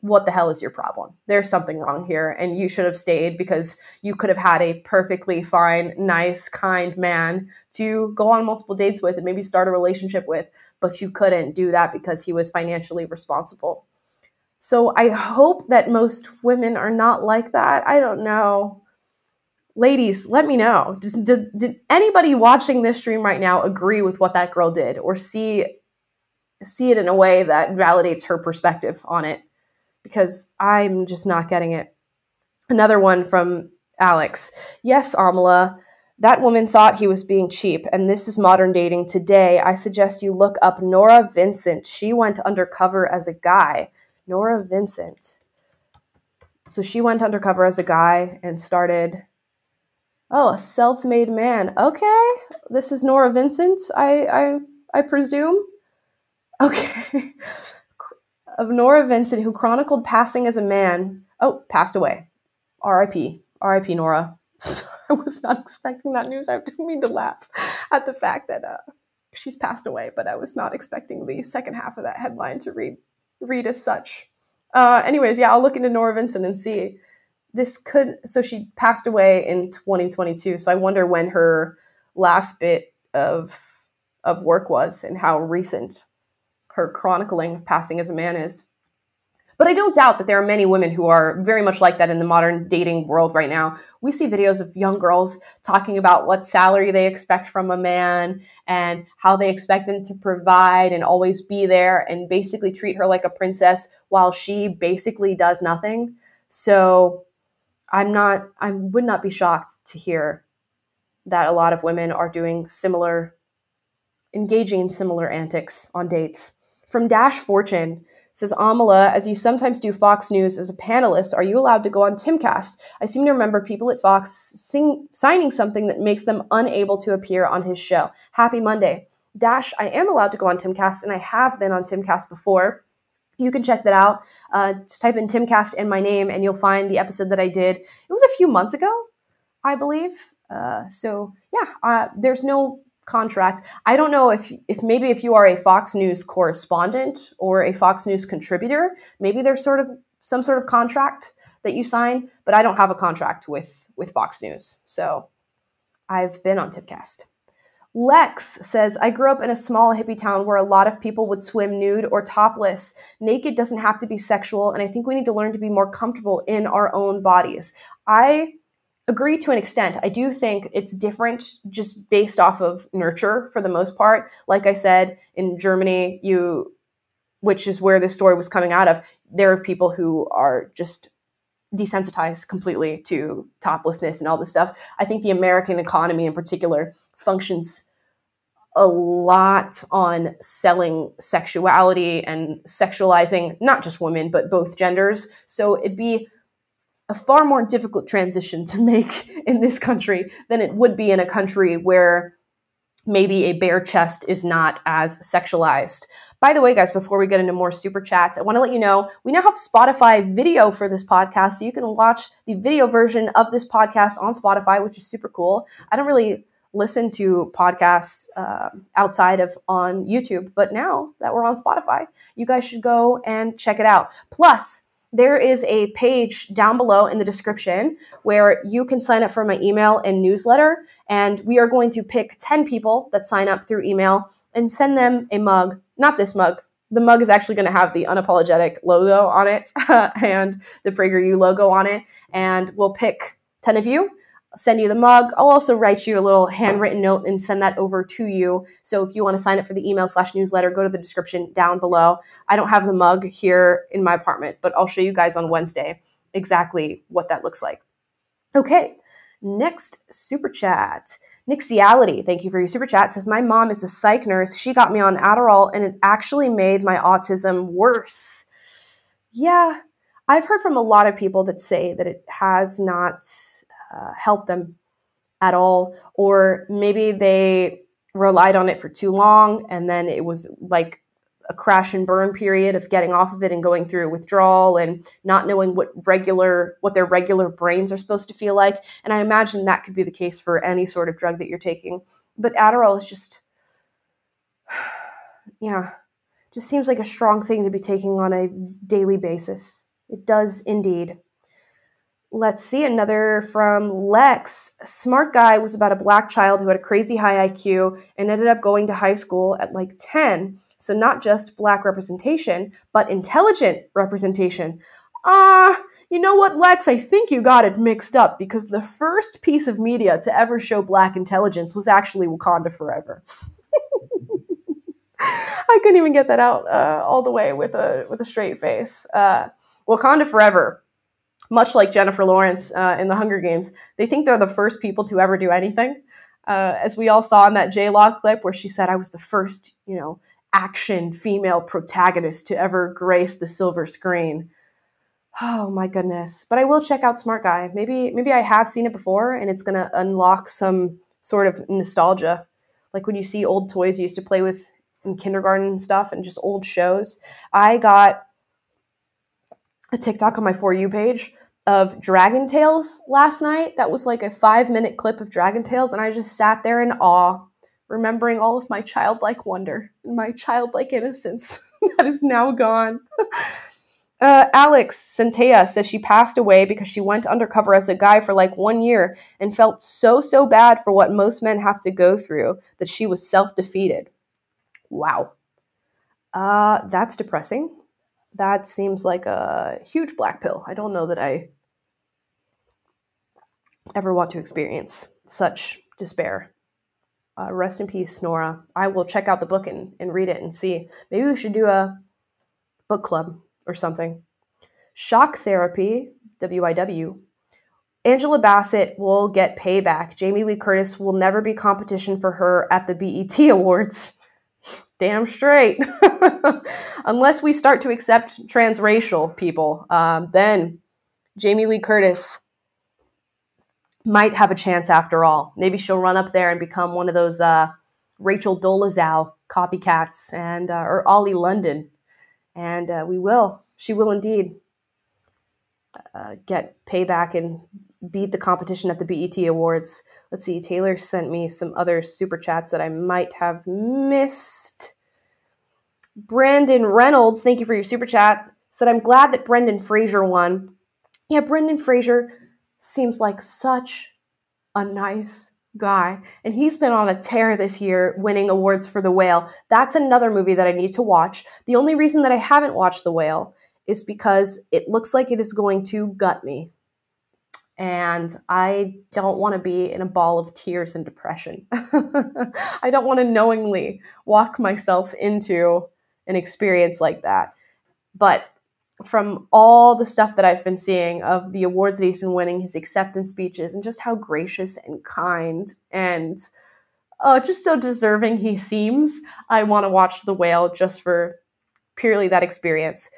what the hell is your problem? There's something wrong here and you should have stayed because you could have had a perfectly fine, nice, kind man to go on multiple dates with and maybe start a relationship with, but you couldn't do that because he was financially responsible. So I hope that most women are not like that. I don't know ladies, let me know. Just, did, did anybody watching this stream right now agree with what that girl did or see see it in a way that validates her perspective on it? Because I'm just not getting it. Another one from Alex. Yes, Amala, that woman thought he was being cheap, and this is modern dating today. I suggest you look up Norah Vincent. She went undercover as a guy. Norah Vincent. So she went undercover as a guy and started Oh, a self-made man. Okay, this is Norah Vincent. I I I presume. Okay, [laughs] of Norah Vincent, who chronicled passing as a man. Oh, passed away. R.I.P. R.I.P. Nora. [laughs] I was not expecting that news. I didn't mean to laugh at the fact that uh, she's passed away, but I was not expecting the second half of that headline to read read as such. Uh, anyways, yeah, I'll look into Norah Vincent and see this could so she passed away in 2022 so i wonder when her last bit of of work was and how recent her chronicling of passing as a man is. But i don't doubt that there are many women who are very much like that in the modern dating world right now. We see videos of young girls talking about what salary they expect from a man and how they expect him to provide and always be there and basically treat her like a princess while she basically does nothing. So I'm not, I would not be shocked to hear that a lot of women are doing similar, engaging in similar antics on dates. From Dash Fortune says, Amala, as you sometimes do Fox News as a panelist, are you allowed to go on Timcast? I seem to remember people at Fox sing, signing something that makes them unable to appear on his show. Happy Monday. Dash, I am allowed to go on Timcast, and I have been on Timcast before you can check that out. Uh, just type in Timcast and my name, and you'll find the episode that I did. It was a few months ago, I believe. Uh, so yeah, uh, there's no contract. I don't know if if maybe if you are a Fox News correspondent or a Fox News contributor, maybe there's sort of some sort of contract that you sign. But I don't have a contract with with Fox News, so I've been on Timcast. Lex says, I grew up in a small hippie town where a lot of people would swim nude or topless. Naked doesn't have to be sexual, and I think we need to learn to be more comfortable in our own bodies. I agree to an extent. I do think it's different just based off of nurture for the most part. Like I said, in Germany, you which is where this story was coming out of, there are people who are just desensitized completely to toplessness and all this stuff. I think the American economy in particular functions a lot on selling sexuality and sexualizing not just women but both genders so it'd be a far more difficult transition to [laughs] make in this country than it would be in a country where maybe a bare chest is not as sexualized by the way, guys, before we get into more super chats, I want to let you know we now have Spotify video for this podcast. So you can watch the video version of this podcast on Spotify, which is super cool. I don't really listen to podcasts uh, outside of on YouTube. But now that we're on Spotify, you guys should go and check it out. Plus, there is a page down below in the description where you can sign up for my email and newsletter. And we are going to pick 10 people that sign up through email and send them a mug. Not this mug. The mug is actually going to have the unapologetic logo on it [laughs] and the PragerU logo on it. And we'll pick 10 of you send you the mug. I'll also write you a little handwritten note and send that over to you. So if you want to sign up for the email slash newsletter, go to the description down below. I don't have the mug here in my apartment, but I'll show you guys on Wednesday exactly what that looks like. Okay, next super chat. Nixiality, thank you for your super chat, says My mom is a psych nurse. She got me on Adderall and it actually made my autism worse. Yeah, I've heard from a lot of people that say that it has not uh, helped them at all, or maybe they relied on it for too long and then it was like a crash and burn period of getting off of it and going through a withdrawal and not knowing what regular what their regular brains are supposed to feel like. And i imagine that could be the case for any sort of drug that you're taking. But adderall is just [sighs] yeah just seems like a strong thing to be taking on a daily basis. It does indeed Let's see another from Lex. Smart guy was about a black child who had a crazy high IQ and ended up going to high school at like 10. So, not just black representation, but intelligent representation. Ah, uh, you know what, Lex? I think you got it mixed up because the first piece of media to ever show black intelligence was actually Wakanda Forever. [laughs] I couldn't even get that out uh, all the way with a with a straight face. Uh, Wakanda Forever much like Jennifer Lawrence uh, in the Hunger Games, they think they're the first people to ever do anything. Uh, as we all saw in that J Law clip where she said, I was the first, you know, action female protagonist to ever grace the silver screen. Oh my goodness. But I will check out Smart Guy. Maybe maybe I have seen it before and it's gonna unlock some sort of nostalgia. Like when you see old toys you used to play with in kindergarten and stuff and just old shows. I got a TikTok on my For You page of Dragon Tales last night. That was like a five minute clip of Dragon Tales, and I just sat there in awe, remembering all of my childlike wonder and my childlike innocence [laughs] that is now gone. [laughs] Uh, Alex Centea says she passed away because she went undercover as a guy for like one year and felt so, so bad for what most men have to go through that she was self defeated. Wow. Uh, that's depressing. That seems like a huge black pill. I don't know that I ever want to experience such despair. Uh, rest in peace, Norah. I will check out the book and, and read it and see. Maybe we should do a book club or something. Shock therapy, WIW. Angela Bassett will get payback. Jamie Lee Curtis will never be competition for her at the BET [laughs] Awards. Damn straight. [laughs] Unless we start to accept transracial people, um, then Jamie Lee Curtis might have a chance after all. Maybe she'll run up there and become one of those uh, Rachel Dolezal copycats and uh, or Ollie London, and uh, we will. She will indeed uh, get payback and beat the competition at the BET Awards. Let's see. Taylor sent me some other super chats that I might have missed. Brandon Reynolds, thank you for your super chat. Said I'm glad that Brendan Fraser won. Yeah, Brendan Fraser seems like such a nice guy. And he's been on a tear this year, winning awards for The Whale. That's another movie that I need to watch. The only reason that I haven't watched The Whale is because it looks like it is going to gut me. And I don't want to be in a ball of tears and depression. [laughs] I don't want to knowingly walk myself into an experience like that. But from all the stuff that I've been seeing of the awards that he's been winning, his acceptance speeches, and just how gracious and kind and uh, just so deserving he seems, I want to watch The Whale just for purely that experience.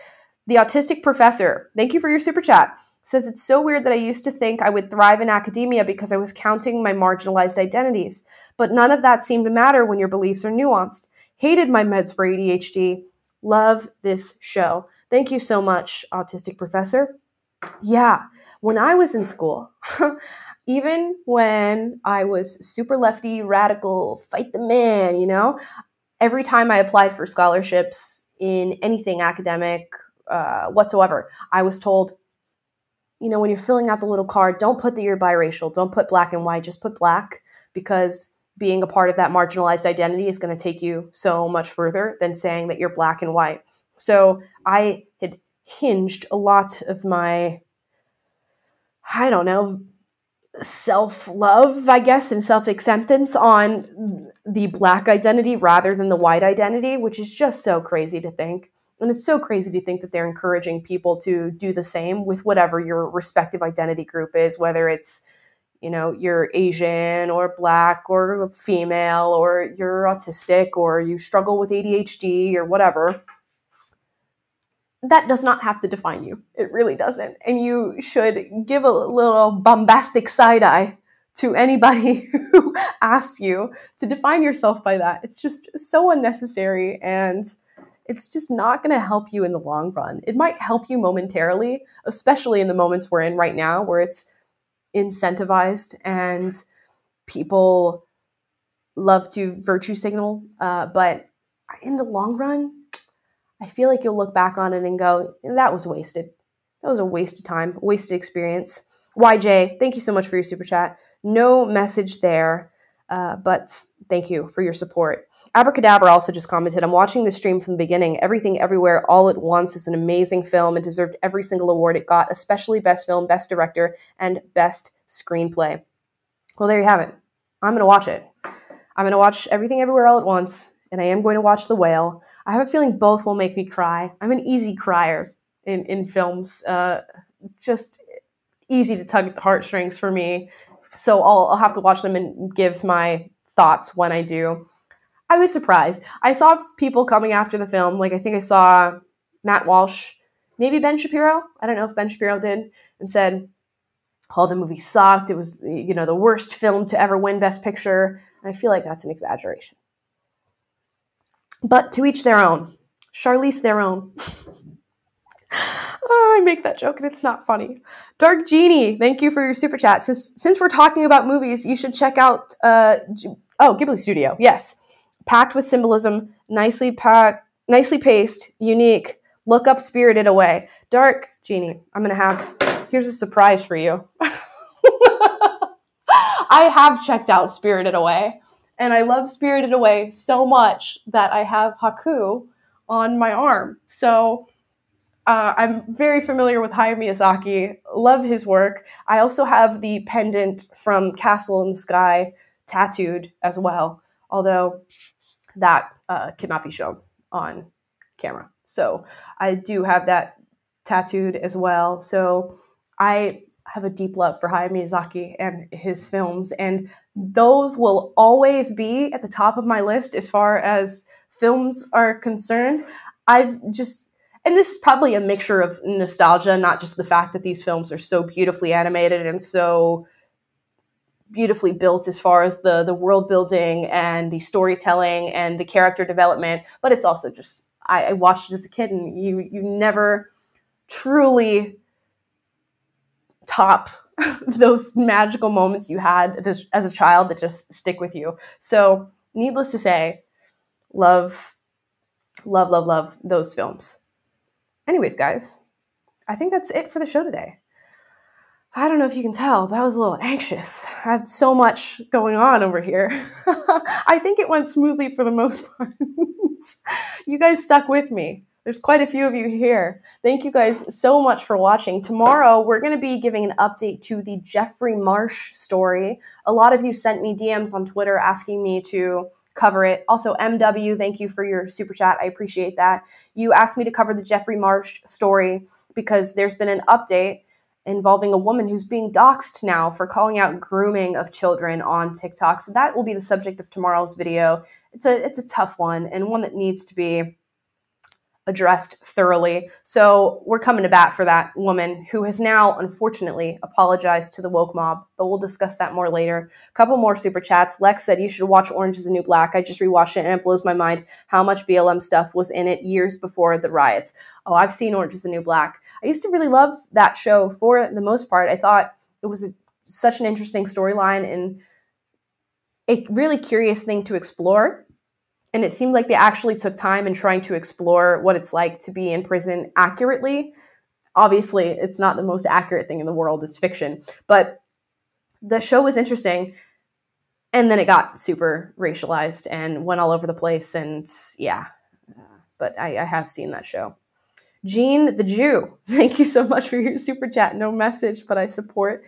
The Autistic Professor, thank you for your super chat, says it's so weird that I used to think I would thrive in academia because I was counting my marginalized identities, but none of that seemed to matter when your beliefs are nuanced. Hated my meds for ADHD. Love this show. Thank you so much, Autistic Professor. Yeah, when I was in school, [laughs] even when I was super lefty, radical, fight the man, you know, every time I applied for scholarships in anything academic uh, whatsoever, I was told, you know, when you're filling out the little card, don't put that you're biracial, don't put black and white, just put black because being a part of that marginalized identity is going to take you so much further than saying that you're black and white. So I had hinged a lot of my, I don't know, self love, I guess, and self acceptance on the black identity rather than the white identity, which is just so crazy to think. And it's so crazy to think that they're encouraging people to do the same with whatever your respective identity group is, whether it's you know you're asian or black or female or you're autistic or you struggle with adhd or whatever that does not have to define you. It really doesn't. And you should give a little bombastic side eye to anybody [laughs] who asks you to define yourself by that. It's just so unnecessary and it's just not going to help you in the long run. It might help you momentarily especially in the moments we're in right now where it's incentivized and people love to virtue signal. Uh, but in the long run, I feel like you'll look back on it and go, that was wasted. That was a waste of time, wasted experience. YJ, thank you so much for your super chat. No message there, uh, but thank you for your support. Abracadabra also just commented, I'm watching the stream from the beginning. Everything Everywhere All at Once is an amazing film and deserved every single award it got, especially Best Film, Best Director, and Best Screenplay. Well, there you have it. I'm going to watch it. I'm going to watch Everything Everywhere All at Once, and I am going to watch The Whale. I have a feeling both will make me cry. I'm an easy crier in, in films. Uh, just easy to tug at the heartstrings for me. So I'll, I'll have to watch them and give my thoughts when I do. I was surprised. I saw people coming after the film. Like I think I saw Matt Walsh, maybe Ben Shapiro. I don't know if Ben Shapiro did, and said, "Oh, the movie sucked. It was you know the worst film to ever win Best Picture." And I feel like that's an exaggeration. But to each their own. Charlize Theron. [laughs] oh, I make that joke and it's not funny. Dark Genie, thank you for your super chat. Since since we're talking about movies, you should check out uh, oh Ghibli Studio. Yes, packed with symbolism, nicely packed, nicely paced, unique. Look up Spirited Away. Dark Genie, I'm going to have, here's a surprise for you. [laughs] I have checked out Spirited Away, and I love Spirited Away so much that I have Haku on my arm. So uh, I'm very familiar with Hayao Miyazaki, love his work. I also have the pendant from Castle in the Sky tattooed as well, although that uh, cannot be shown on camera. So I do have that tattooed as well. So I have a deep love for Hayao Miyazaki and his films, and those will always be at the top of my list as far as films are concerned. I've just and this is probably a mixture of nostalgia, not just the fact that these films are so beautifully animated and so beautifully built as far as the the world building and the storytelling and the character development but it's also just I, I, watched it as a kid and you you never truly top [laughs] those magical moments you had as, as a child that just stick with you. So needless to say love love love love those films. Anyways guys i think that's it for the show today I don't know if you can tell, but I was a little anxious. I had so much going on over here. [laughs] I think it went smoothly for the most [laughs] part. you guys stuck with me. There's quite a few of you here. Thank you guys so much for watching. Tomorrow, we're going to be giving an update to the Jeffrey Marsh story. A lot of you sent me DMs on Twitter asking me to cover it. Also, MW, thank you for your super chat. I appreciate that. You asked me to cover the Jeffrey Marsh story because there's been an update involving a woman who's being doxxed now for calling out grooming of children on TikTok. So that will be the subject of tomorrow's video. It's a it's a tough one and one that needs to be addressed thoroughly. So we're coming to bat for that woman who has now unfortunately apologized to the woke mob, but we'll discuss that more later. A couple more super chats. Lex said you should watch Orange is the New Black. I just rewatched it and it blows my mind how much BLM stuff was in it years before the riots. Oh, I've seen Orange is the New Black. I used to really love that show for the most part. I thought it was a, such an interesting storyline and a really curious thing to explore and it seemed like they actually took time in trying to explore what it's like to be in prison accurately. Obviously, it's not the most accurate thing in the world, it's fiction, but the show was interesting. And then it got super racialized and went all over the place. And yeah, but I, I have seen that show. Gene the Jew, [laughs] thank you so much for your super chat. No message, but I support.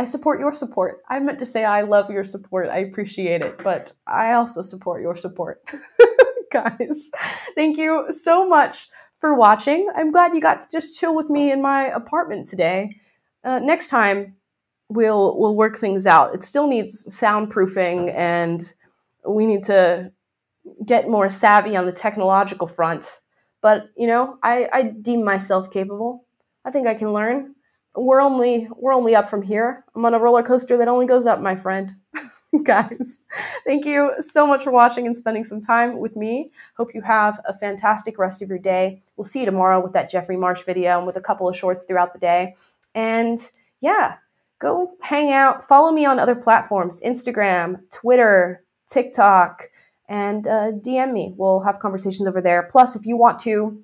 I support your support. I meant to say I love your support. I appreciate it, but I also support your support. [laughs] Guys, thank you so much for watching. I'm glad you got to just chill with me in my apartment today. Uh, next time, we'll we'll work things out. It still needs soundproofing, and we need to get more savvy on the technological front. But you know, I, I deem myself capable. I think I can learn. We're only we're only up from here. I'm on a roller coaster that only goes up, my friend. [laughs] Guys, thank you so much for watching and spending some time with me. Hope you have a fantastic rest of your day. We'll see you tomorrow with that Jeffrey Marsh video and with a couple of shorts throughout the day. And yeah, go hang out. Follow me on other platforms Instagram, Twitter, TikTok, and uh, DM me. We'll have conversations over there. Plus, if you want to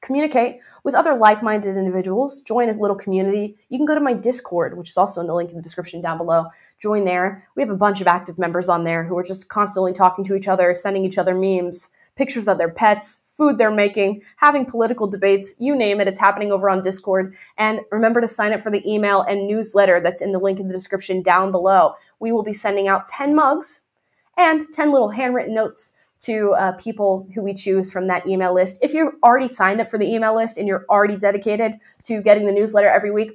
communicate with other like minded individuals, join a little community, you can go to my Discord, which is also in the link in the description down below. Join there. We have a bunch of active members on there who are just constantly talking to each other, sending each other memes, pictures of their pets, food they're making, having political debates, you name it, it's happening over on Discord. And remember to sign up for the email and newsletter that's in the link in the description down below. We will be sending out 10 mugs and 10 little handwritten notes to uh, people who we choose from that email list. If you're already signed up for the email list and you're already dedicated to getting the newsletter every week,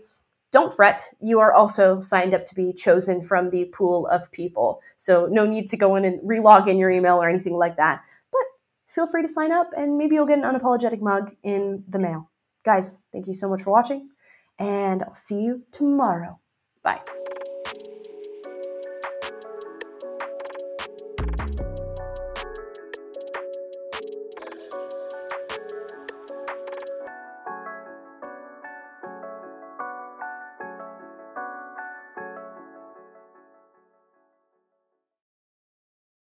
don't fret. You are also signed up to be chosen from the pool of people. So, no need to go in and relog in your email or anything like that. But feel free to sign up and maybe you'll get an unapologetic mug in the mail. Guys, thank you so much for watching, and I'll see you tomorrow. Bye.